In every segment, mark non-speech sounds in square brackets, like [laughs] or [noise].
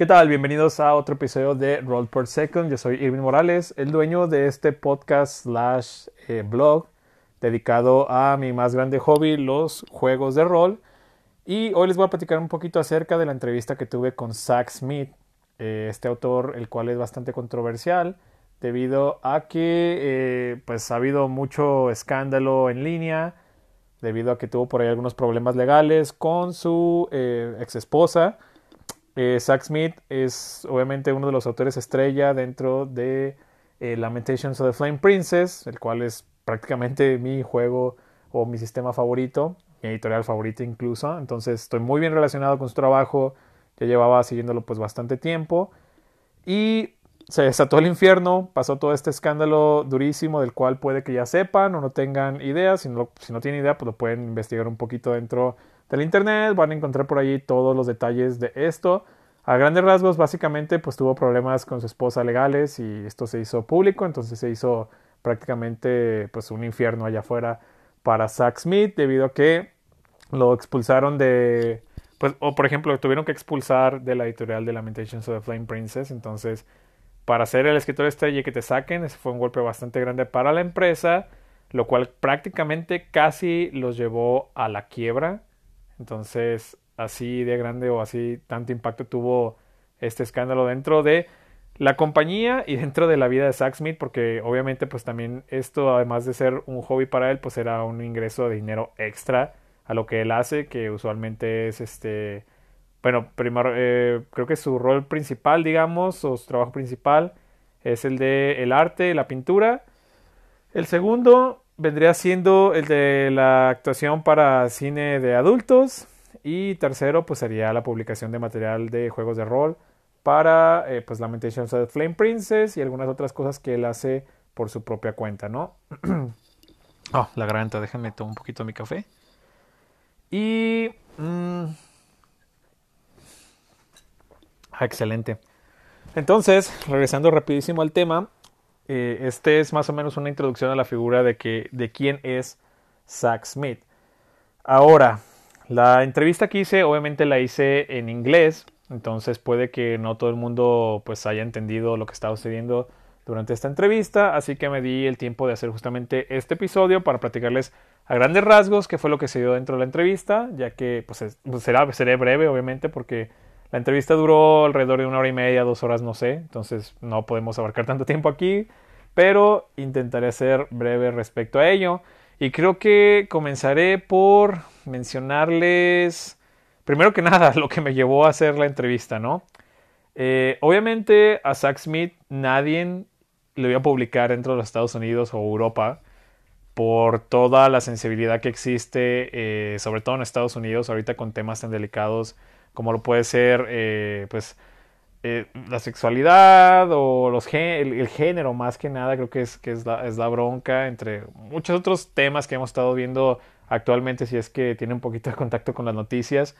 ¿Qué tal? Bienvenidos a otro episodio de Roll per Second. Yo soy Irving Morales, el dueño de este podcast slash eh, blog dedicado a mi más grande hobby, los juegos de rol. Y hoy les voy a platicar un poquito acerca de la entrevista que tuve con Zach Smith, eh, este autor, el cual es bastante controversial debido a que eh, pues ha habido mucho escándalo en línea debido a que tuvo por ahí algunos problemas legales con su ex esposa eh, Zack Smith es obviamente uno de los autores estrella dentro de eh, Lamentations of the Flame Princess, el cual es prácticamente mi juego o mi sistema favorito, mi editorial favorito incluso. Entonces estoy muy bien relacionado con su trabajo, ya llevaba siguiéndolo pues bastante tiempo. Y se desató el infierno, pasó todo este escándalo durísimo del cual puede que ya sepan o no tengan idea. Si no, si no tienen idea, pues lo pueden investigar un poquito dentro del internet, van a encontrar por allí todos los detalles de esto. A grandes rasgos, básicamente, pues tuvo problemas con su esposa legales y esto se hizo público, entonces se hizo prácticamente pues un infierno allá afuera para Zack Smith debido a que lo expulsaron de pues o por ejemplo tuvieron que expulsar de la editorial de Lamentations of the Flame Princess entonces para ser el escritor estrella y que te saquen ese fue un golpe bastante grande para la empresa lo cual prácticamente casi los llevó a la quiebra entonces, así de grande o así tanto impacto tuvo este escándalo dentro de la compañía y dentro de la vida de Zack Smith, porque obviamente pues también esto, además de ser un hobby para él, pues era un ingreso de dinero extra a lo que él hace, que usualmente es este, bueno, primero, eh, creo que su rol principal, digamos, o su trabajo principal es el de el arte, la pintura. El segundo vendría siendo el de la actuación para cine de adultos. Y tercero, pues sería la publicación de material de juegos de rol para eh, pues Lamentations of Flame Princess y algunas otras cosas que él hace por su propia cuenta, ¿no? oh, [clears throat] la garganta, déjenme tomar un poquito mi café. Y... Mm, ah, excelente. Entonces, regresando rapidísimo al tema, eh, este es más o menos una introducción a la figura de, que, de quién es Zack Smith. Ahora, la entrevista que hice, obviamente la hice en inglés, entonces puede que no todo el mundo pues haya entendido lo que estaba sucediendo durante esta entrevista, así que me di el tiempo de hacer justamente este episodio para platicarles a grandes rasgos qué fue lo que se dio dentro de la entrevista, ya que pues, pues será, seré breve obviamente porque la entrevista duró alrededor de una hora y media, dos horas, no sé, entonces no podemos abarcar tanto tiempo aquí, pero intentaré ser breve respecto a ello. Y creo que comenzaré por mencionarles, primero que [laughs] nada, lo que me llevó a hacer la entrevista, ¿no? Eh, obviamente a Zack Smith nadie le voy a publicar dentro de los Estados Unidos o Europa por toda la sensibilidad que existe, eh, sobre todo en Estados Unidos, ahorita con temas tan delicados como lo puede ser eh, pues eh, la sexualidad o los el, género más que nada creo que es, que es la, es, la, bronca entre muchos otros temas que hemos estado viendo actualmente si es que tiene un poquito de contacto con las noticias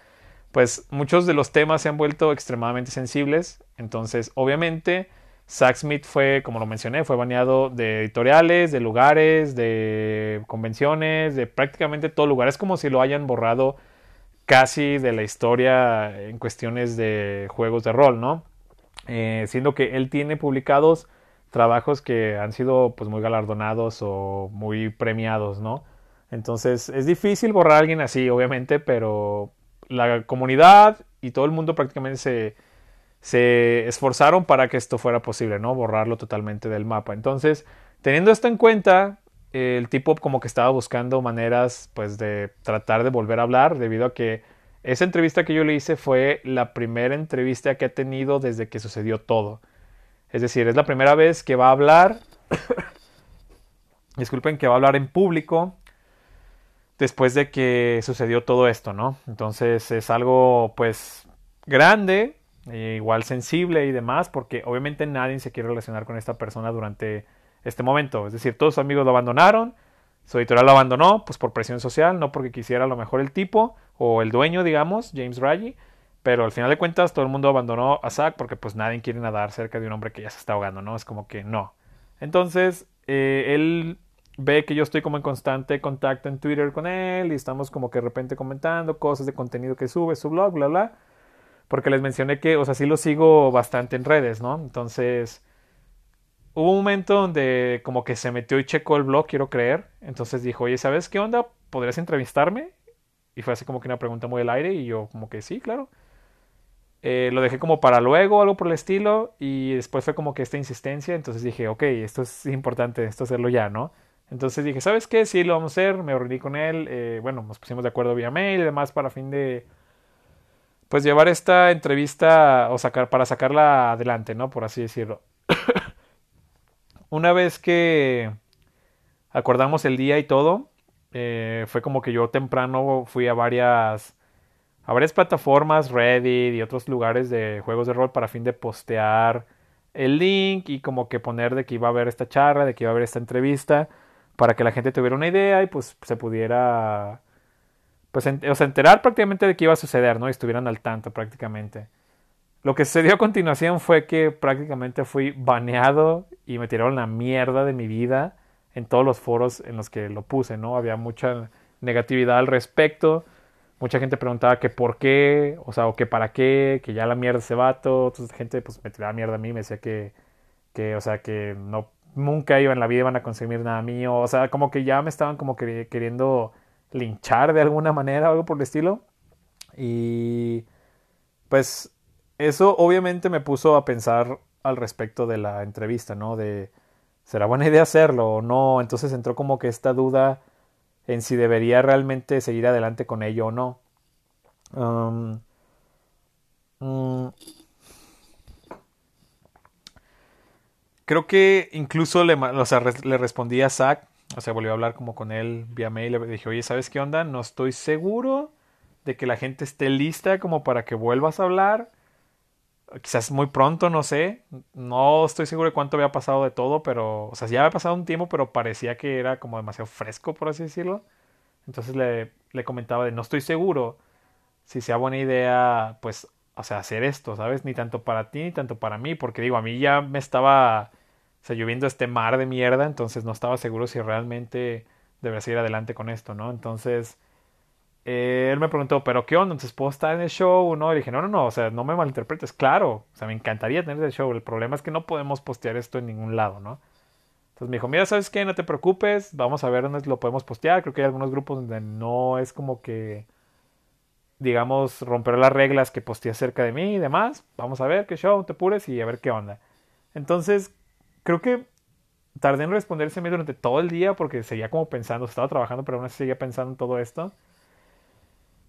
pues muchos de los temas se han vuelto extremadamente sensibles. Entonces obviamente Zack Smith fue como lo mencioné fue baneado de editoriales de lugares de convenciones de prácticamente todo lugar. Es como si lo hayan borrado casi de la historia en cuestiones de juegos de rol, ¿no? Eh, siendo que él tiene publicados trabajos que han sido pues muy galardonados o muy premiados, ¿no? Entonces es difícil borrar a alguien así, obviamente, pero la comunidad y todo el mundo prácticamente se, se esforzaron para que esto fuera posible, ¿no? Borrarlo totalmente del mapa. Entonces, teniendo esto en cuenta, el tipo como que estaba buscando maneras pues de tratar de volver a hablar debido a que esa entrevista que yo le hice fue la primera entrevista que ha tenido desde que sucedió todo. Es decir, es la primera vez que va a hablar, [coughs] disculpen, que va a hablar en público después de que sucedió todo esto, ¿no? Entonces es algo pues grande, e igual sensible y demás, porque obviamente nadie se quiere relacionar con esta persona durante este momento. Es decir, todos sus amigos lo abandonaron, su editorial lo abandonó, pues por presión social, no porque quisiera a lo mejor el tipo o el dueño, digamos, James Raggi, pero al final de cuentas todo el mundo abandonó a Zack porque pues nadie quiere nadar cerca de un hombre que ya se está ahogando, ¿no? Es como que no. Entonces, eh, él ve que yo estoy como en constante contacto en Twitter con él y estamos como que de repente comentando cosas de contenido que sube, su blog, bla, bla. porque les mencioné que, o sea, sí lo sigo bastante en redes, ¿no? Entonces, hubo un momento donde como que se metió y checó el blog, quiero creer. Entonces dijo, oye, ¿sabes qué onda? ¿Podrías entrevistarme? Y fue así como que una pregunta muy al aire y yo como que sí, claro. Eh, lo dejé como para luego, algo por el estilo, y después fue como que esta insistencia, entonces dije, ok, esto es importante, esto hacerlo ya, ¿no? Entonces dije, ¿sabes qué? Sí, lo vamos a hacer, me reuní con él, eh, bueno, nos pusimos de acuerdo vía mail y demás para fin de, pues llevar esta entrevista o sacar, para sacarla adelante, ¿no? Por así decirlo. [coughs] Una vez que acordamos el día y todo, eh, fue como que yo temprano fui a varias a varias plataformas, Reddit y otros lugares de juegos de rol para fin de postear el link y como que poner de que iba a haber esta charla, de que iba a haber esta entrevista, para que la gente tuviera una idea y pues se pudiera, pues, o sea, enterar prácticamente de qué iba a suceder, ¿no? Y estuvieran al tanto prácticamente. Lo que sucedió a continuación fue que prácticamente fui baneado y me tiraron la mierda de mi vida en todos los foros en los que lo puse, ¿no? Había mucha negatividad al respecto mucha gente preguntaba que por qué, o sea, o que para qué, que ya la mierda ese vato. Entonces, gente pues me tiraba mierda a mí, me decía que, que, o sea, que no, nunca iba en la vida iban a consumir nada mío. O sea, como que ya me estaban como que queriendo linchar de alguna manera o algo por el estilo. Y pues eso obviamente me puso a pensar al respecto de la entrevista, ¿no? De, ¿será buena idea hacerlo o no? Entonces entró como que esta duda en si debería realmente seguir adelante con ello o no. Mm, creo que incluso le, o sea, le respondí a Zach, o sea, volvió a hablar como con él vía mail, le dije, oye, ¿sabes qué onda? No estoy seguro de que la gente esté lista como para que vuelvas a hablar quizás muy pronto, no sé. No estoy seguro de cuánto había pasado de todo, pero, o sea, ya había pasado un tiempo, pero parecía que era como demasiado fresco, por así decirlo. Entonces le, le comentaba de no estoy seguro si sea buena idea, pues, o sea, hacer esto, ¿sabes? Ni tanto para ti ni tanto para mí, porque digo, a mí ya me estaba, o sea, lloviendo este mar de mierda, entonces no estaba seguro si realmente debería seguir adelante con esto, ¿no? Entonces él me preguntó, ¿pero qué onda? Entonces, ¿puedo estar en el show? No, le dije, no, no, no, o sea, no me malinterpretes, claro, o sea, me encantaría tener el show, el problema es que no podemos postear esto en ningún lado, ¿no? Entonces me dijo, mira, ¿sabes qué? No te preocupes, vamos a ver dónde lo podemos postear, creo que hay algunos grupos donde no es como que, digamos, romper las reglas que posteé cerca de mí y demás, vamos a ver qué show, te pures y a ver qué onda. Entonces, creo que tardé en responderse durante todo el día porque seguía como pensando, estaba trabajando, pero aún así seguía pensando en todo esto.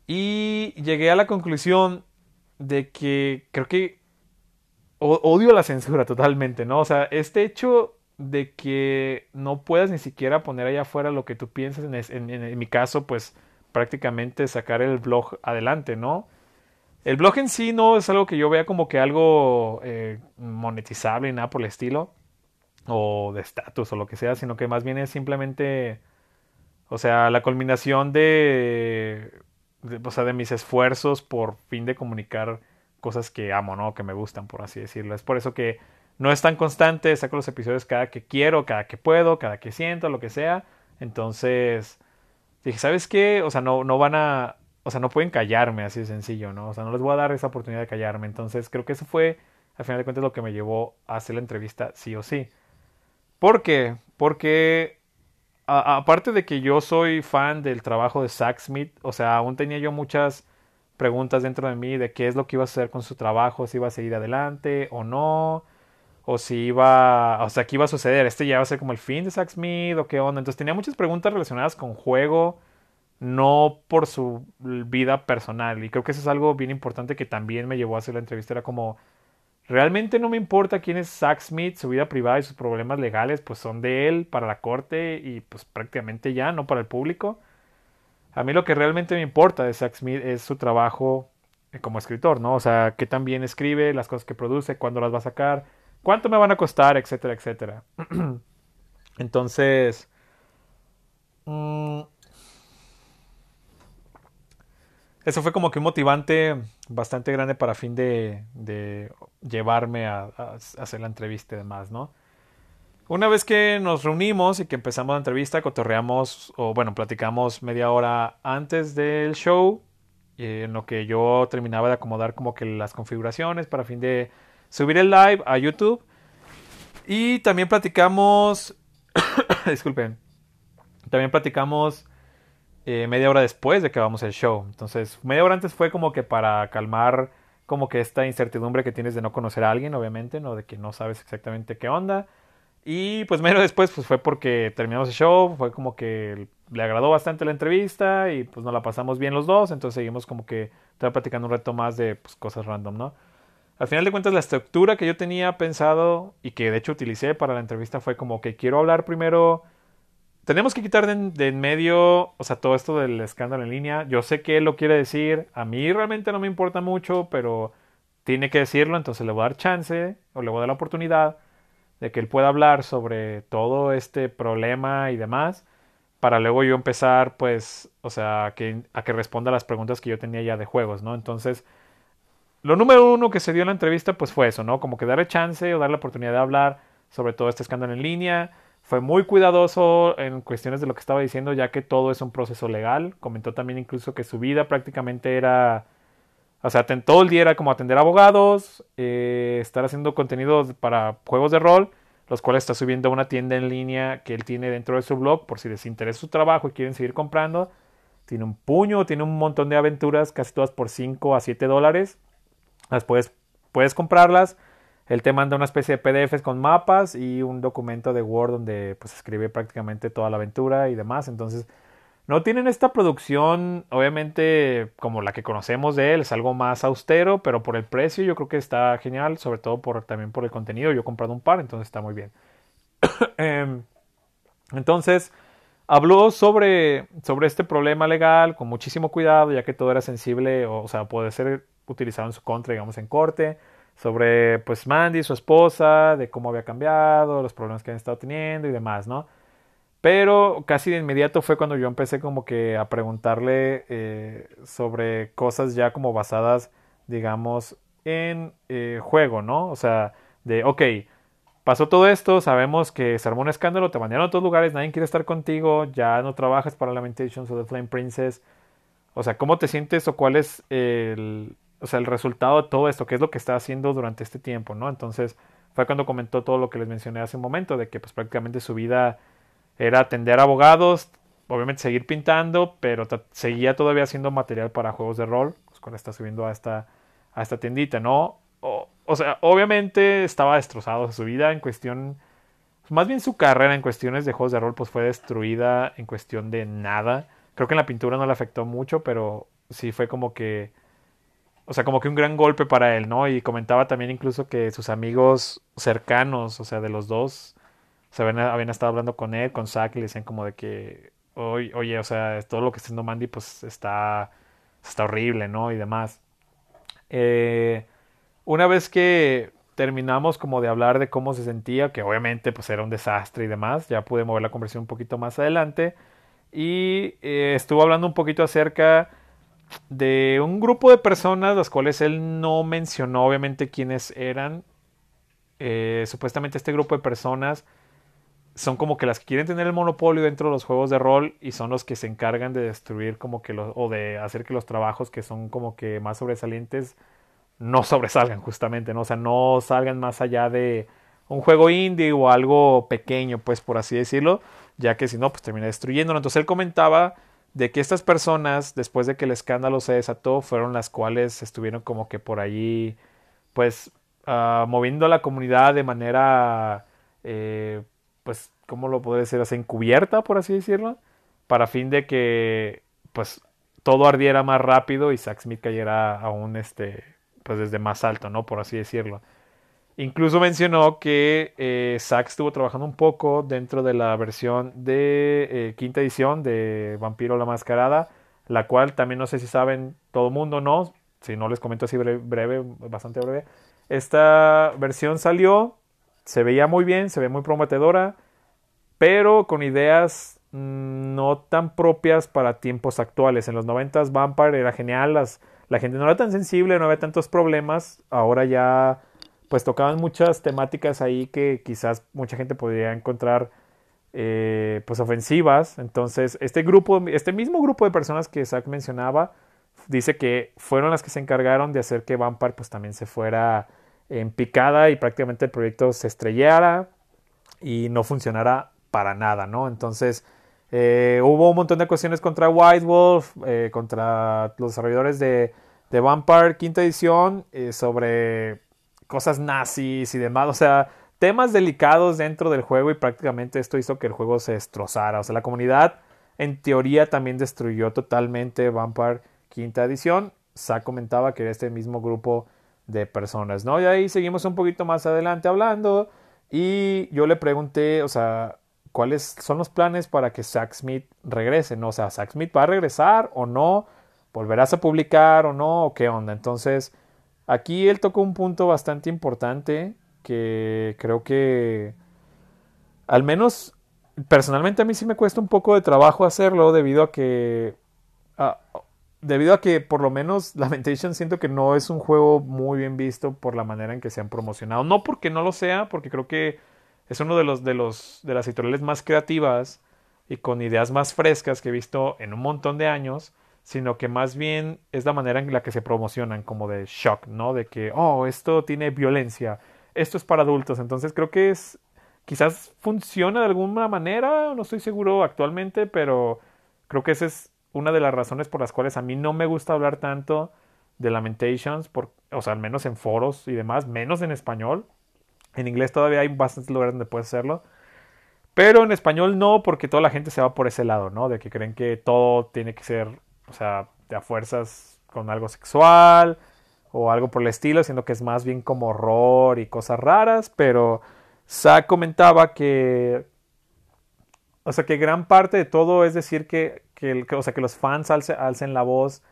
Y llegué a la conclusión de que creo que odio la censura totalmente, ¿no? O sea, este hecho de que no puedas ni siquiera poner allá afuera lo que tú piensas, en, mi caso, pues prácticamente sacar el blog adelante, ¿no? El blog en sí no es algo que yo vea como que algo eh, monetizable y nada por el estilo, o de estatus o lo que sea, sino que más bien es simplemente, o sea, la culminación de o sea, de mis esfuerzos por fin de comunicar cosas que amo, ¿no? Que me gustan, por así decirlo. Es por eso que no es tan constante, saco los episodios cada que quiero, cada que puedo, cada que siento, lo que sea. Entonces, dije, ¿sabes qué? O sea, no, no van a, o sea, no pueden callarme así de sencillo, ¿no? O sea, no les voy a dar esa oportunidad de callarme. Entonces, creo que eso fue, al final de cuentas, lo que me llevó a hacer la entrevista sí o sí. ¿Por qué? Porque aparte de que yo soy fan del trabajo de Zack Smith, o sea, aún tenía yo muchas preguntas dentro de mí de qué es lo que iba a hacer con su trabajo, si iba a seguir adelante o no, o si iba, o sea, qué iba a suceder, este ya va a ser como el fin de Zack Smith o qué onda. Entonces tenía muchas preguntas relacionadas con juego, no por su vida personal. Y creo que eso es algo bien importante que también me llevó a hacer la entrevista. Era como, Realmente no me importa quién es Zack Smith, su vida privada y sus problemas legales, pues son de él para la corte y pues prácticamente ya, no para el público. A mí lo que realmente me importa de Zack Smith es su trabajo eh, como escritor, ¿no? O sea, qué tan bien escribe, las cosas que produce, cuándo las va a sacar, cuánto me van a costar, etcétera, etcétera. [clears throat] Entonces, mm, eso fue como que un motivante bastante grande para fin de, de llevarme a, hacer la entrevista y demás, ¿no? Una vez que nos reunimos y que empezamos la entrevista, cotorreamos, o bueno, platicamos media hora antes del show eh, en lo que yo terminaba de acomodar como que las configuraciones para fin de subir el live a YouTube. Y también platicamos, [coughs] disculpen, también platicamos eh, media hora después de que vamos el show. Entonces, media hora antes fue como que para calmar como que esta incertidumbre que tienes de no conocer a alguien, obviamente, no de que no sabes exactamente qué onda. Y pues [laughs] medio después pues fue porque terminamos el show, fue como que le agradó bastante la entrevista y pues nos la pasamos bien los dos, entonces seguimos como que estaba platicando un reto más de pues, cosas random, ¿no? Al final de cuentas la estructura que yo tenía pensado y que de hecho utilicé para la entrevista fue como que quiero hablar primero tenemos que quitar de, en medio, o sea, todo esto del escándalo en línea. Yo sé que él lo quiere decir, a mí realmente no me importa mucho, pero tiene que decirlo, entonces le voy a dar chance o le voy a dar la oportunidad de que él pueda hablar sobre todo este problema y demás, para luego yo empezar, pues, o sea, a que, a que responda a las preguntas que yo tenía ya de juegos, ¿no? Entonces, lo número uno que se dio en la entrevista, pues fue eso, ¿no? Como que darle chance o darle la oportunidad de hablar sobre todo este escándalo en línea fue muy cuidadoso en cuestiones de lo que estaba diciendo, ya que todo es un proceso legal. Comentó también incluso que su vida prácticamente era, o sea, todo el día era como atender abogados, eh, estar haciendo contenidos para juegos de rol, los cuales está subiendo a una tienda en línea que él tiene dentro de su blog por si les interesa su trabajo y quieren seguir comprando. Tiene un puño, tiene un montón de aventuras, casi todas por 5 a 7 dólares. Las puedes, puedes comprarlas él te manda una especie de PDFs con mapas y un documento de Word donde pues escribe prácticamente toda la aventura y demás. Entonces, no tienen esta producción, obviamente, como la que conocemos de él, es algo más austero, pero por el precio yo creo que está genial, sobre todo por, también por el contenido. Yo he comprado un par, entonces está muy bien. [coughs] Em, entonces, habló sobre, sobre este problema legal con muchísimo cuidado, ya que todo era sensible, o, o sea, puede ser utilizado en su contra, digamos, en corte sobre pues Mandy, su esposa, de cómo había cambiado, los problemas que han estado teniendo y demás, ¿no? Pero casi de inmediato fue cuando yo empecé como que a preguntarle eh, sobre cosas ya como basadas, digamos, en eh, juego, ¿no? O sea, de, ok, pasó todo esto, sabemos que se armó un escándalo, te mandaron a otros lugares, nadie quiere estar contigo, ya no trabajas para Lamentations o The Flame Princess. O sea, ¿cómo te sientes o cuál es el, o sea, el resultado de todo esto, qué es lo que está haciendo durante este tiempo, ¿no? Entonces fue cuando comentó todo lo que les mencioné hace un momento, de que pues prácticamente su vida era atender abogados, obviamente seguir pintando, pero seguía todavía haciendo material para juegos de rol, pues cuando está subiendo a esta, a esta tiendita, ¿no? O, o sea, obviamente estaba destrozado su vida en cuestión, más bien su carrera en cuestiones de juegos de rol, pues fue destruida en cuestión de nada. Creo que en la pintura no le afectó mucho, pero sí fue como que o sea, como que un gran golpe para él, ¿no? Y comentaba también incluso que sus amigos cercanos, o sea, de los dos, se habían, estado hablando con él, con Zack, y le decían como de que, oye, oye, o sea, todo lo que está haciendo Mandy, pues está, está horrible, ¿no? Y demás. Eh, una vez que terminamos como de hablar de cómo se sentía, que obviamente pues era un desastre y demás, ya pude mover la conversación un poquito más adelante, y eh, estuvo hablando un poquito acerca de un grupo de personas, las cuales él no mencionó obviamente quiénes eran. Eh, supuestamente este grupo de personas son como que las que quieren tener el monopolio dentro de los juegos de rol y son los que se encargan de destruir como que los, o de hacer que los trabajos que son como que más sobresalientes no [laughs] sobresalgan justamente, ¿no? O sea, no salgan más allá de un juego indie o algo pequeño, pues por así decirlo, ya que si no, pues termina destruyéndolo. Entonces él comentaba de que estas personas, después de que el escándalo se desató, fueron las cuales estuvieron como que por allí, pues, uh, moviendo a la comunidad de manera, eh, pues, ¿cómo lo puede decir? Así, encubierta, por así decirlo, para fin de que, pues, todo ardiera más rápido y Zack Smith cayera aún, este, pues, desde más alto, ¿no? Por así decirlo. Incluso mencionó que eh, Zack estuvo trabajando un poco dentro de la versión de eh, quinta edición de Vampiro la Mascarada, la cual también no sé si saben todo el mundo, ¿no? Si no les comento así breve, bastante breve. Esta versión salió, se veía muy bien, se ve muy prometedora, pero con ideas mm, no tan propias para tiempos actuales. En los 90 Vampire era genial, las, la gente no era tan sensible, no había tantos problemas, ahora ya pues tocaban muchas temáticas ahí que quizás mucha gente podría encontrar eh, pues ofensivas. Entonces, este grupo, este mismo grupo de personas que Zach mencionaba, dice que fueron las que se encargaron de hacer que Vampire pues también se fuera en picada y prácticamente el proyecto se estrellara y no funcionara para nada, ¿no? Entonces eh, hubo un montón de cuestiones contra White Wolf, eh, contra los desarrolladores de, de Vampire quinta edición sobre cosas nazis y demás, o sea, temas delicados dentro del juego y prácticamente esto hizo que el juego se destrozara, o sea, la comunidad en teoría también destruyó totalmente Vampire quinta edición. Sa comentaba que era este mismo grupo de personas, ¿no? Y ahí seguimos un poquito más adelante hablando y yo le pregunté, o sea, ¿cuáles son los planes para que Zack Smith regrese? ¿no? O sea, ¿Zack Smith va a regresar o no? ¿Volverás a publicar o no? ¿O qué onda? Entonces, aquí él tocó un punto bastante importante que creo que al menos personalmente a mí sí me cuesta un poco de trabajo hacerlo debido a que debido a que por lo menos [laughs] Lamentation siento que no es un juego muy bien visto por la manera en que se han promocionado. No porque no lo sea, porque creo que es uno de los de los de las editoriales más creativas y con ideas más frescas que he visto en un montón de años, sino que más bien es la manera en la que se promocionan como de shock, ¿no? De que oh, esto tiene violencia, esto es para adultos, entonces creo que es quizás funciona de alguna manera, no estoy seguro actualmente, pero creo que ese es una de las razones por las cuales a mí no me gusta hablar tanto de Lamentations, por, o sea, al menos en foros y demás, menos en español. En inglés todavía hay bastantes lugares donde puedes hacerlo. Pero en español no, porque toda la gente se va por ese lado, ¿no? De que creen que todo tiene que ser, o sea, de a fuerzas con algo sexual o algo por el estilo, siendo que es más bien como horror y cosas raras. Pero Sa comentaba que, o sea, que gran parte de todo es decir que que, o sea, que los fans alcen la voz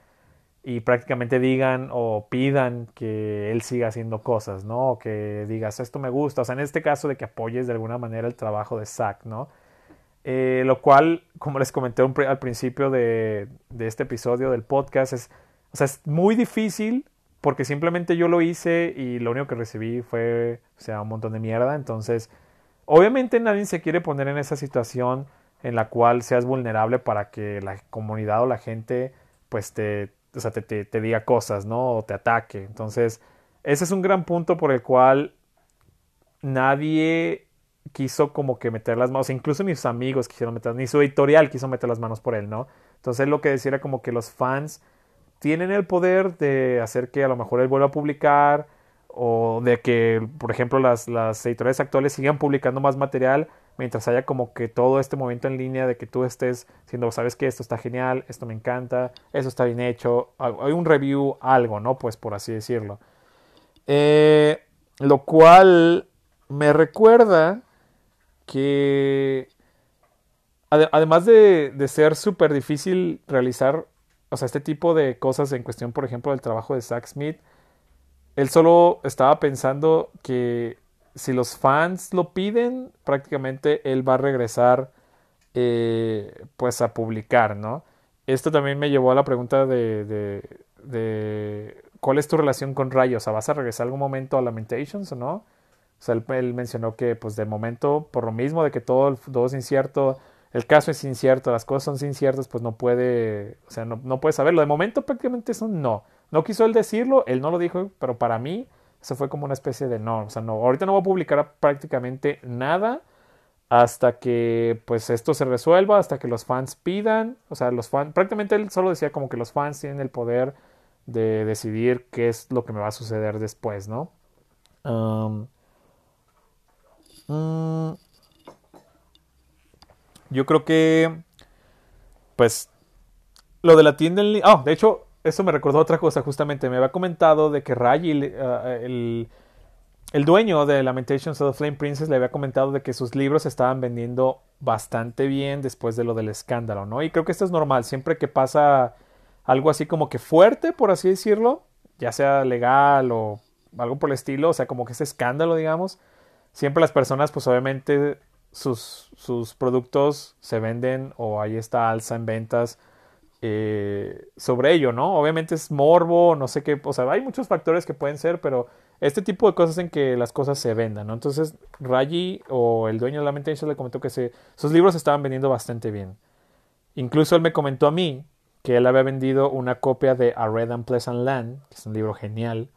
y prácticamente digan o pidan que él siga haciendo cosas, ¿no? Que digas, esto me gusta. O sea, en este caso de que apoyes de alguna manera el trabajo de Zack, ¿no? Eh, lo cual, como les comenté al principio de, este episodio del podcast, es, o sea, es muy difícil porque simplemente yo lo hice y lo único que recibí fue, o sea, un montón de mierda. Entonces, obviamente nadie se quiere poner en esa situación en la cual seas vulnerable para que la comunidad o la gente pues te, o sea, te, te, diga cosas, ¿no? O te ataque. Entonces, ese es un gran punto por el cual nadie quiso como que meter las manos, incluso mis amigos quisieron meter, ni su editorial quiso meter las manos por él, ¿no? Entonces lo que decía era como que los fans tienen el poder de hacer que a lo mejor él vuelva a publicar o de que, por ejemplo, las, las editoriales actuales sigan publicando más material mientras haya como que todo este movimiento en línea de que tú estés diciendo, sabes que esto está genial, esto me encanta, eso está bien hecho, hay un review, algo, ¿no? Pues por así decirlo. Eh, lo cual me recuerda que además de, de ser súper difícil realizar, o sea, este tipo de cosas en cuestión, por ejemplo, del trabajo de Zack Smith, él solo estaba pensando que si los fans lo piden, prácticamente él va a regresar eh, pues a publicar, ¿no? Esto también me llevó a la pregunta de, de, ¿cuál es tu relación con Rayo? O sea, ¿vas a regresar algún momento a Lamentations o no? O sea, él, mencionó que pues de momento, por lo mismo de que todo, todo es incierto, el caso es incierto, las cosas son inciertas, pues no puede, o sea, no, no puede saberlo. De momento prácticamente eso no. No quiso él decirlo, él no lo dijo, pero para mí eso fue como una especie de no, o sea, no, ahorita no voy a publicar prácticamente nada hasta que pues esto se resuelva, hasta que los fans pidan, o sea, los fans, prácticamente él solo decía como que los fans tienen el poder de decidir qué es lo que me va a suceder después, ¿no? Mm, yo creo que pues lo de la tienda en oh, de hecho eso me recordó otra cosa, justamente. Me había comentado de que Ray, el, el, dueño de Lamentations of the Flame Princess, le había comentado de que sus libros estaban vendiendo bastante bien después de lo del escándalo, ¿no? Y creo que esto es normal. Siempre que pasa algo así como que fuerte, por así decirlo, ya sea legal o algo por el estilo, o sea, como que ese escándalo, digamos, siempre las personas, pues obviamente sus, sus productos se venden o ahí está alza en ventas eh, sobre ello, ¿no? Obviamente es morbo, no sé qué, o sea, hay muchos factores que pueden ser, pero este tipo de cosas en que las cosas se vendan, ¿no? Entonces, Raji o el dueño de Lamentation le comentó que sus libros estaban vendiendo bastante bien. Incluso él me comentó a mí que él había vendido una copia de A Red and Pleasant Land, que es un libro genial,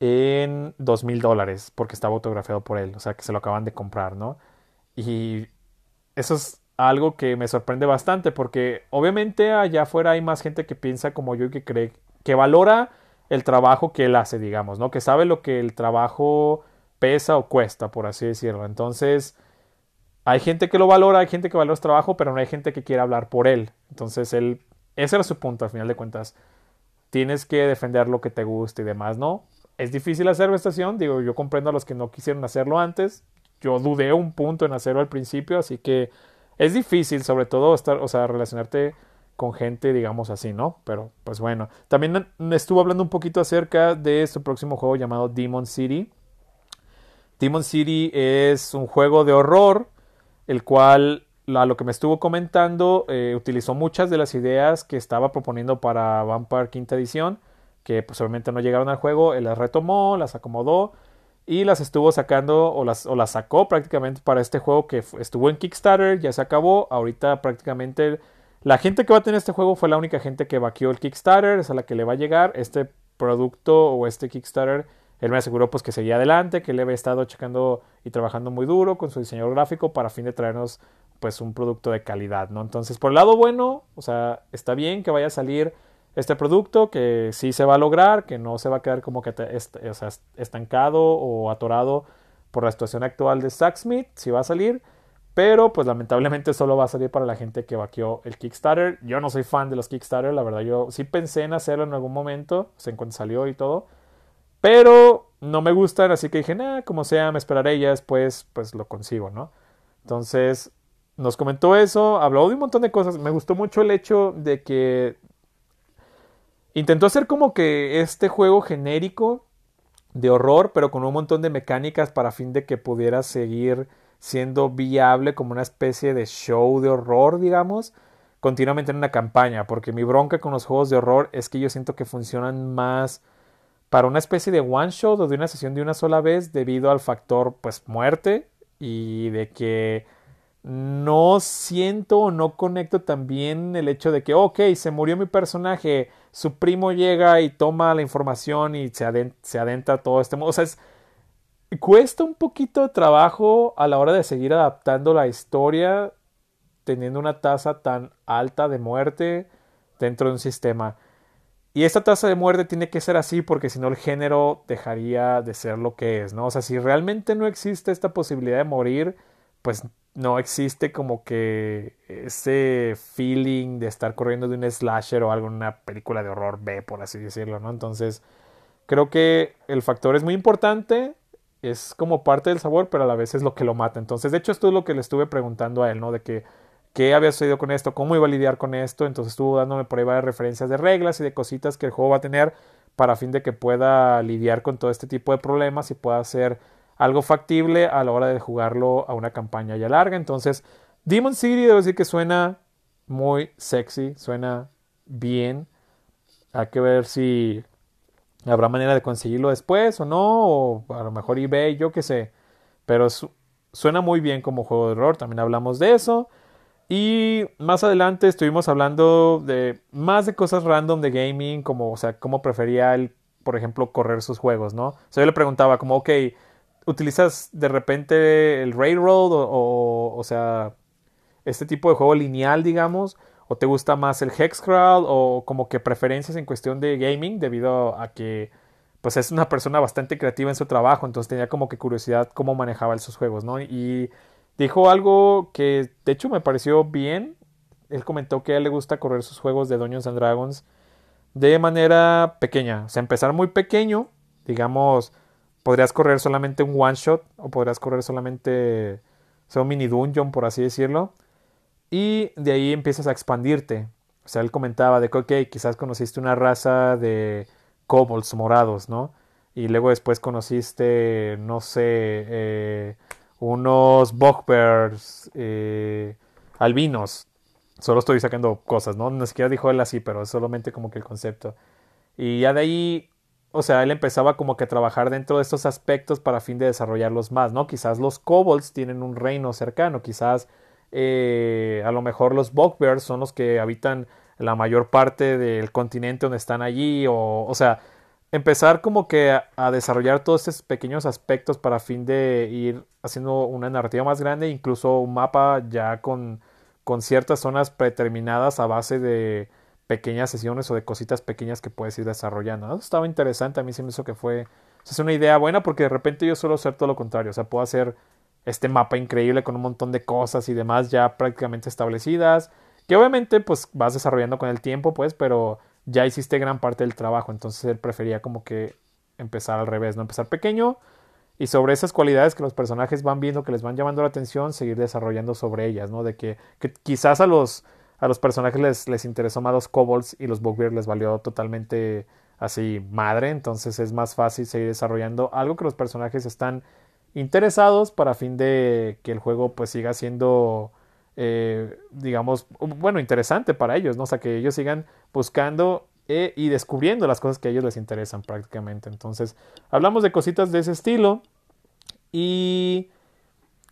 en dos mil dólares, porque estaba autografiado por él, o sea que se lo acaban de comprar, ¿no? Y eso es algo que me sorprende bastante, porque obviamente allá afuera hay más gente que piensa como yo y que cree, que valora el trabajo que él hace, digamos, ¿no? Que sabe lo que el trabajo pesa o cuesta, por así decirlo. Entonces, hay gente que lo valora, hay gente que valora su trabajo, pero no hay gente que quiera hablar por él. Entonces, él, ese era su punto, al final de cuentas. Tienes que defender lo que te gusta y demás, ¿no? Es difícil hacer estación, digo, yo comprendo a los que no quisieron hacerlo antes. Yo dudé un punto en hacerlo al principio, así que es difícil, sobre todo, estar, o sea, relacionarte con gente, digamos así, ¿no? Pero, pues bueno. También estuvo hablando un poquito acerca de su próximo juego llamado Demon City. Demon City es un juego de horror, el cual, a lo que me estuvo comentando, eh, utilizó muchas de las ideas que estaba proponiendo para Vampire Quinta Edición, que pues obviamente no llegaron al juego, él las retomó, las acomodó y las estuvo sacando o las, o las sacó prácticamente para este juego que estuvo en Kickstarter, ya se acabó, ahorita prácticamente la gente que va a tener este juego fue la única gente que vaqueó el Kickstarter, es a la que le va a llegar este producto o este Kickstarter él me aseguró pues que seguía adelante, que él había estado checando y trabajando muy duro con su diseñador gráfico para fin de traernos pues un producto de calidad, ¿no? Entonces, por el lado bueno, o sea, está bien que vaya a salir este producto, que sí se va a lograr, que no se va a quedar como que estancado o atorado por la situación actual de Sacksmith, sí va a salir, pero pues lamentablemente solo va a salir para la gente que vaqueó el Kickstarter. Yo no soy fan de los Kickstarter, la verdad yo sí pensé en hacerlo en algún momento, o en cuanto salió y todo, pero no me gustan, así que dije, nada, como sea, me esperaré y ya después pues lo consigo, ¿no? Entonces nos comentó eso, habló de un montón de cosas. Me gustó mucho el hecho de que intentó hacer como que este juego genérico de horror, pero con un montón de mecánicas para fin de que pudiera seguir siendo viable como una especie de show de horror, digamos, continuamente en una campaña, porque mi bronca con los juegos de horror es que yo siento que funcionan más para una especie de one shot o de una sesión de una sola vez debido al factor pues muerte y de que no siento o no conecto también el hecho de que, ok, se murió mi personaje, su primo llega y toma la información y se, adentra, se adentra todo este modo. O sea, es, cuesta un poquito de trabajo a la hora de seguir adaptando la historia teniendo una tasa tan alta de muerte dentro de un sistema. Y esta tasa de muerte tiene que ser así porque si no el género dejaría de ser lo que es, ¿no? O sea, si realmente no existe esta posibilidad de morir, pues no existe como que ese feeling de estar corriendo de un slasher o algo en una película de horror B, por así decirlo, ¿no? Entonces, creo que el factor es muy importante, es como parte del sabor, pero a la vez es lo que lo mata. Entonces, de hecho, esto es lo que le estuve preguntando a él, ¿no? De que qué había sucedido con esto, cómo iba a lidiar con esto, entonces estuvo dándome por ahí varias referencias de reglas y de cositas que el juego va a tener para fin de que pueda lidiar con todo este tipo de problemas y pueda ser algo factible a la hora de jugarlo a una campaña ya larga. Entonces, Demon City debo decir que suena muy sexy, suena bien. Hay que ver si habrá manera de conseguirlo después o no, o a lo mejor eBay, yo qué sé. Pero suena muy bien como juego de horror, también hablamos de eso. Y más adelante estuvimos hablando de más de cosas random de gaming, como, o sea, cómo prefería él, por ejemplo, correr sus juegos, ¿no? O sea, yo le preguntaba como, ok, ¿utilizas de repente el Railroad o, o, sea, este tipo de juego lineal, digamos? ¿O te gusta más el Hexcrawl o como que preferencias en cuestión de gaming debido a que pues es una persona bastante creativa en su trabajo, entonces tenía como que curiosidad cómo manejaba esos juegos, ¿no? Y Dijo algo que de hecho me pareció bien. Él comentó que a él le gusta correr sus juegos de Dungeons and Dragons de manera pequeña. O sea, empezar muy pequeño. Digamos, podrías correr solamente un one shot o podrías correr solamente o un mini dungeon, por así decirlo. Y de ahí empiezas a expandirte. O sea, él comentaba de que, ok, quizás conociste una raza de kobolds morados, ¿no? Y luego después conociste, no sé, eh, unos bugbears eh, albinos. Solo estoy sacando cosas, ¿no? Ni siquiera dijo él así, pero es solamente como que el concepto. Y ya de ahí, o sea, él empezaba como que a trabajar dentro de estos aspectos para fin de desarrollarlos más, ¿no? Quizás los kobolds tienen un reino cercano, quizás eh, a lo mejor los bugbears son los que habitan la mayor parte del continente donde están allí, o, o sea, empezar como que a, desarrollar todos estos pequeños aspectos para fin de ir haciendo una narrativa más grande, incluso un mapa ya con, con ciertas zonas predeterminadas a base de pequeñas sesiones o de cositas pequeñas que puedes ir desarrollando. Eso estaba interesante, a mí se me hizo que fue es una idea buena porque de repente yo suelo hacer todo lo contrario, o sea, puedo hacer este mapa increíble con un montón de cosas y demás ya prácticamente establecidas, que obviamente pues vas desarrollando con el tiempo, pues, pero ya hiciste gran parte del trabajo, entonces él prefería como que empezar al revés, no empezar pequeño y sobre esas cualidades que los personajes van viendo, que les van llamando la atención, seguir desarrollando sobre ellas, ¿no? De que, que quizás a los, a los personajes les, les interesó más los kobolds y los bugbears les valió totalmente así madre, entonces es más fácil seguir desarrollando algo que los personajes están interesados para fin de que el juego pues siga siendo eh, digamos, bueno, interesante para ellos, ¿no? O sea, que ellos sigan buscando eh, y descubriendo las cosas que a ellos les interesan prácticamente. Entonces, hablamos de cositas de ese estilo y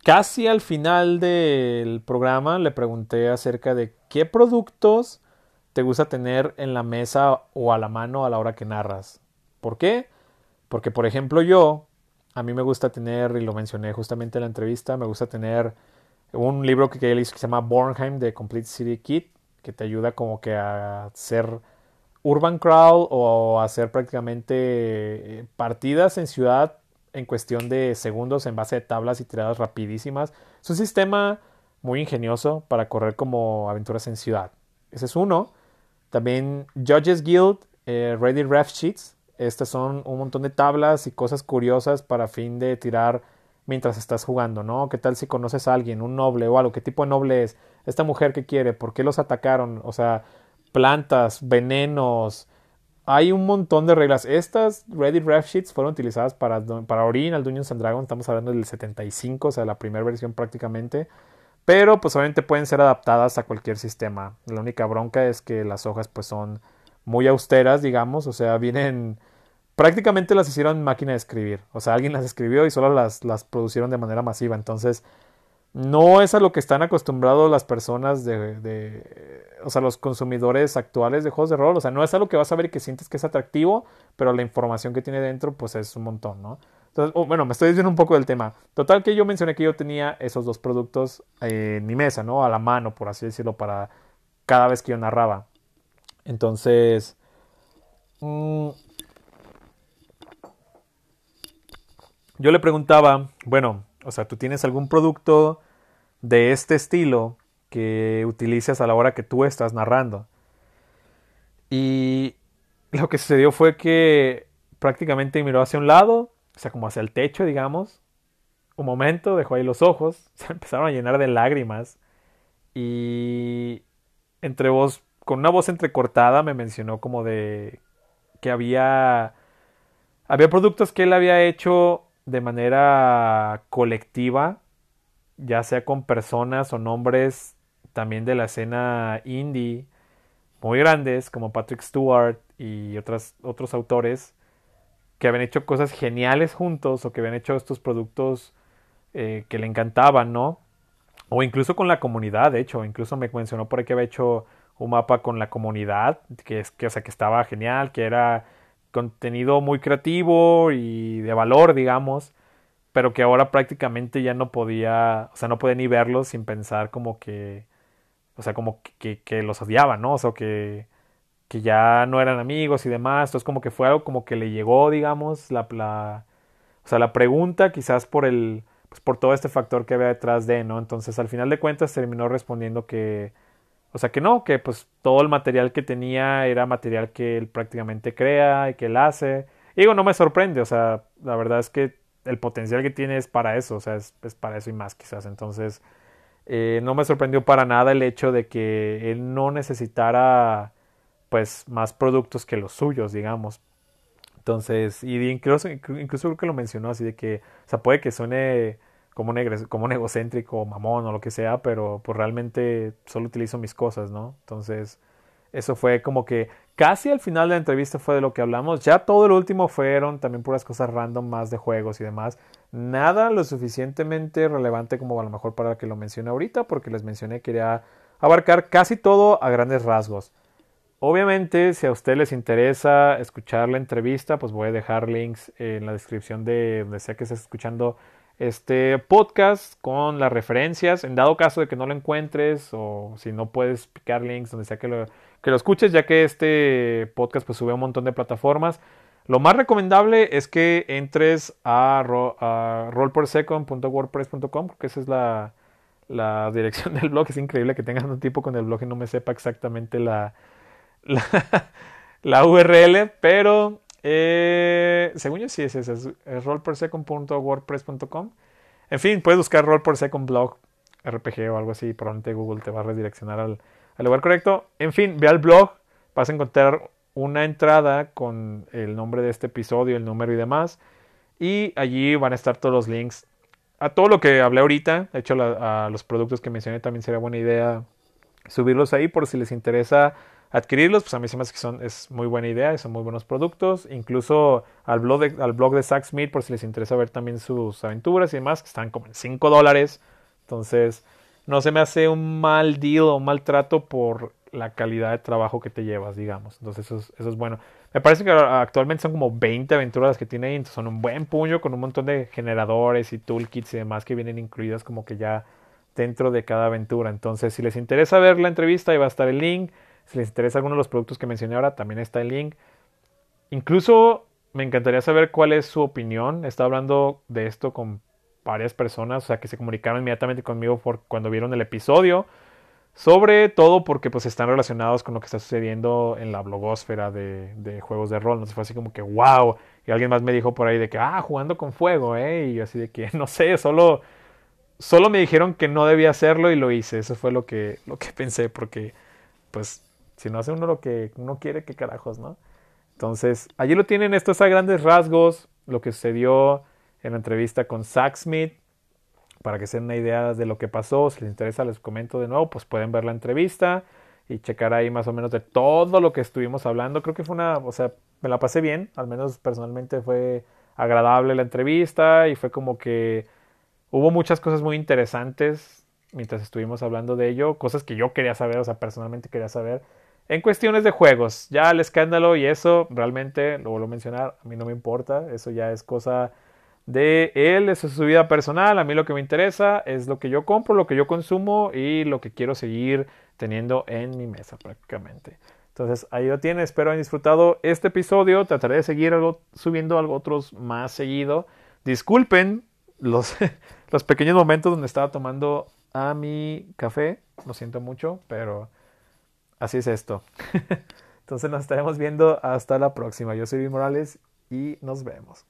casi al final del programa le pregunté acerca de qué productos te gusta tener en la mesa o a la mano a la hora que narras. ¿Por qué? Porque, por ejemplo, yo, a mí me gusta tener, y lo mencioné justamente en la entrevista, me gusta tener un libro que él hizo que se llama Bornheim de Complete City Kit, que te ayuda como que a hacer urban crawl o a hacer prácticamente eh, partidas en ciudad en cuestión de segundos en base de tablas y tiradas rapidísimas. Es un sistema muy ingenioso para correr como aventuras en ciudad. Ese es uno. También Judges Guild, eh, Ready Ref Sheets. Estas son un montón de tablas y cosas curiosas para fin de tirar mientras estás jugando, ¿no? ¿Qué tal si conoces a alguien, un noble o algo? ¿Qué tipo de noble es? ¿Esta mujer que quiere? ¿Por qué los atacaron? O sea, plantas, venenos. Hay un montón de reglas. Estas Reddit Ref Sheets fueron utilizadas para, para Orin, al Dungeons and Dragons. Estamos hablando del 75, o sea, la primera versión prácticamente. Pero pues obviamente pueden ser adaptadas a cualquier sistema. La única bronca es que las hojas pues son muy austeras, digamos. O sea, vienen prácticamente las hicieron máquina de escribir. O sea, alguien las escribió y solo las, las producieron de manera masiva. Entonces, no es a lo que están acostumbrados las personas de, de, o sea, los consumidores actuales de juegos de rol. O sea, no es algo que vas a ver y que sientes que es atractivo, pero la información que tiene dentro, pues es un montón, ¿no? Entonces, oh, bueno, me estoy diciendo un poco del tema. Total que yo mencioné que yo tenía esos dos productos en mi mesa, ¿no? A la mano, por así decirlo, para cada vez que yo narraba. Entonces, mmm, yo le preguntaba, bueno, o sea, ¿tú tienes algún producto de este estilo que utilices a la hora que tú estás narrando? Y lo que sucedió fue que prácticamente miró hacia un lado, o sea, como hacia el techo, digamos. Un momento, dejó ahí los ojos, [laughs] se empezaron a llenar de lágrimas. Y entre voz, con una voz entrecortada, me mencionó como de que había había productos que él había hecho de manera colectiva, ya sea con personas o nombres también de la escena indie muy grandes como Patrick Stewart y otras, otros autores que habían hecho cosas geniales juntos o que habían hecho estos productos eh, que le encantaban, ¿no? O incluso con la comunidad, de hecho, incluso me mencionó por ahí que había hecho un mapa con la comunidad, que es que, o sea, que estaba genial, que era contenido muy creativo y de valor, digamos, pero que ahora prácticamente ya no podía, o sea, no podía ni verlos sin pensar como que, o sea, como que, que, los odiaba, ¿no? O sea, que, que ya no eran amigos y demás, entonces como que fue algo como que le llegó, digamos, la, la o sea, la pregunta quizás por el, pues por todo este factor que había detrás de, ¿no? Entonces al final de cuentas terminó respondiendo que, o sea que no, que pues todo el material que tenía era material que él prácticamente crea y que él hace. Y digo, no me sorprende, o sea, la verdad es que el potencial que tiene es para eso, o sea, es, para eso y más quizás. Entonces, eh, no me sorprendió para nada el hecho de que él no necesitara pues más productos que los suyos, digamos. Entonces, y incluso, incluso creo que lo mencionó así de que, o sea, puede que suene como un, como un egocéntrico, mamón o lo que sea, pero pues realmente solo utilizo mis cosas, ¿no? Entonces, eso fue como que casi al final de la entrevista fue de lo que hablamos. Ya todo lo último fueron también puras cosas random más de juegos y demás. Nada lo suficientemente relevante como a lo mejor para que lo mencione ahorita, porque les mencioné que quería abarcar casi todo a grandes rasgos. Obviamente, si a ustedes les interesa escuchar la entrevista, pues voy a dejar links en la descripción de donde sea que estés escuchando este podcast con las referencias. En dado caso de que no lo encuentres o si no puedes picar links donde sea que lo, que lo escuches, ya que este podcast pues sube a un montón de plataformas. Lo más recomendable es que entres a, ro rollpersecond.wordpress.com, porque esa es la, dirección del blog. Es increíble que tengas un tipo con el blog y no me sepa exactamente la, URL, [laughs] pero eh, según yo sí es ese, es, es rollpersecond.wordpress.com. En fin, puedes buscar roll per second blog RPG o algo así, probablemente Google te va a redireccionar al, al lugar correcto. En fin, ve al blog, vas a encontrar una entrada con el nombre de este episodio, el número y demás. Y allí van a estar todos los links a todo lo que hablé ahorita. De hecho, a los productos que mencioné también sería buena idea subirlos ahí por si les interesa adquirirlos, pues a mí se me hace que son, es muy buena idea, son muy buenos productos. Incluso al blog de, al blog de Zack Smith, por si les interesa ver también sus aventuras y demás, que están como en 5 dólares. Entonces, no se me hace un mal deal o un mal trato por la calidad de trabajo que te llevas, digamos. Entonces, eso es, eso es bueno. Me parece que actualmente son como 20 aventuras que tiene ahí, entonces son un buen puño con un montón de generadores y toolkits y demás que vienen incluidas como que ya dentro de cada aventura. Entonces, si les interesa ver la entrevista, ahí va a estar el link. Si les interesa alguno de los productos que mencioné ahora, también está el link. Incluso me encantaría saber cuál es su opinión. Estado hablando de esto con varias personas, o sea, que se comunicaron inmediatamente conmigo por cuando vieron el episodio. Sobre todo porque pues están relacionados con lo que está sucediendo en la blogosfera de, juegos de rol. No fue así como que wow. Y alguien más me dijo por ahí de que, ah, jugando con fuego, eh. Y yo así de que, [laughs] no sé, solo, solo me dijeron que no debía hacerlo y lo hice. Eso fue lo que, lo que pensé porque, pues, si no hace uno lo que uno quiere, qué carajos, ¿no? Entonces, allí lo tienen, esto es a grandes rasgos, lo que sucedió en la entrevista con Zack Smith. Para que se den una idea de lo que pasó, si les interesa les comento de nuevo, pues pueden ver la entrevista y checar ahí más o menos de todo lo que estuvimos hablando. Creo que fue una, o sea, me la pasé bien, al menos personalmente fue agradable la entrevista y fue como que hubo muchas cosas muy interesantes mientras estuvimos hablando de ello, cosas que yo quería saber, o sea, personalmente quería saber en cuestiones de juegos, ya el escándalo y eso, realmente, lo vuelvo a mencionar, a mí no me importa, eso ya es cosa de él, eso es su vida personal, a mí lo que me interesa es lo que yo compro, lo que yo consumo y lo que quiero seguir teniendo en mi mesa prácticamente. Entonces ahí lo tiene, espero hayan disfrutado este episodio, trataré de seguir subiendo algo otros más seguido. Disculpen los, [laughs] los pequeños momentos donde estaba tomando a mi café, lo siento mucho, pero así es esto. [laughs] Entonces nos estaremos viendo hasta la próxima. Yo soy Luis Morales y nos vemos.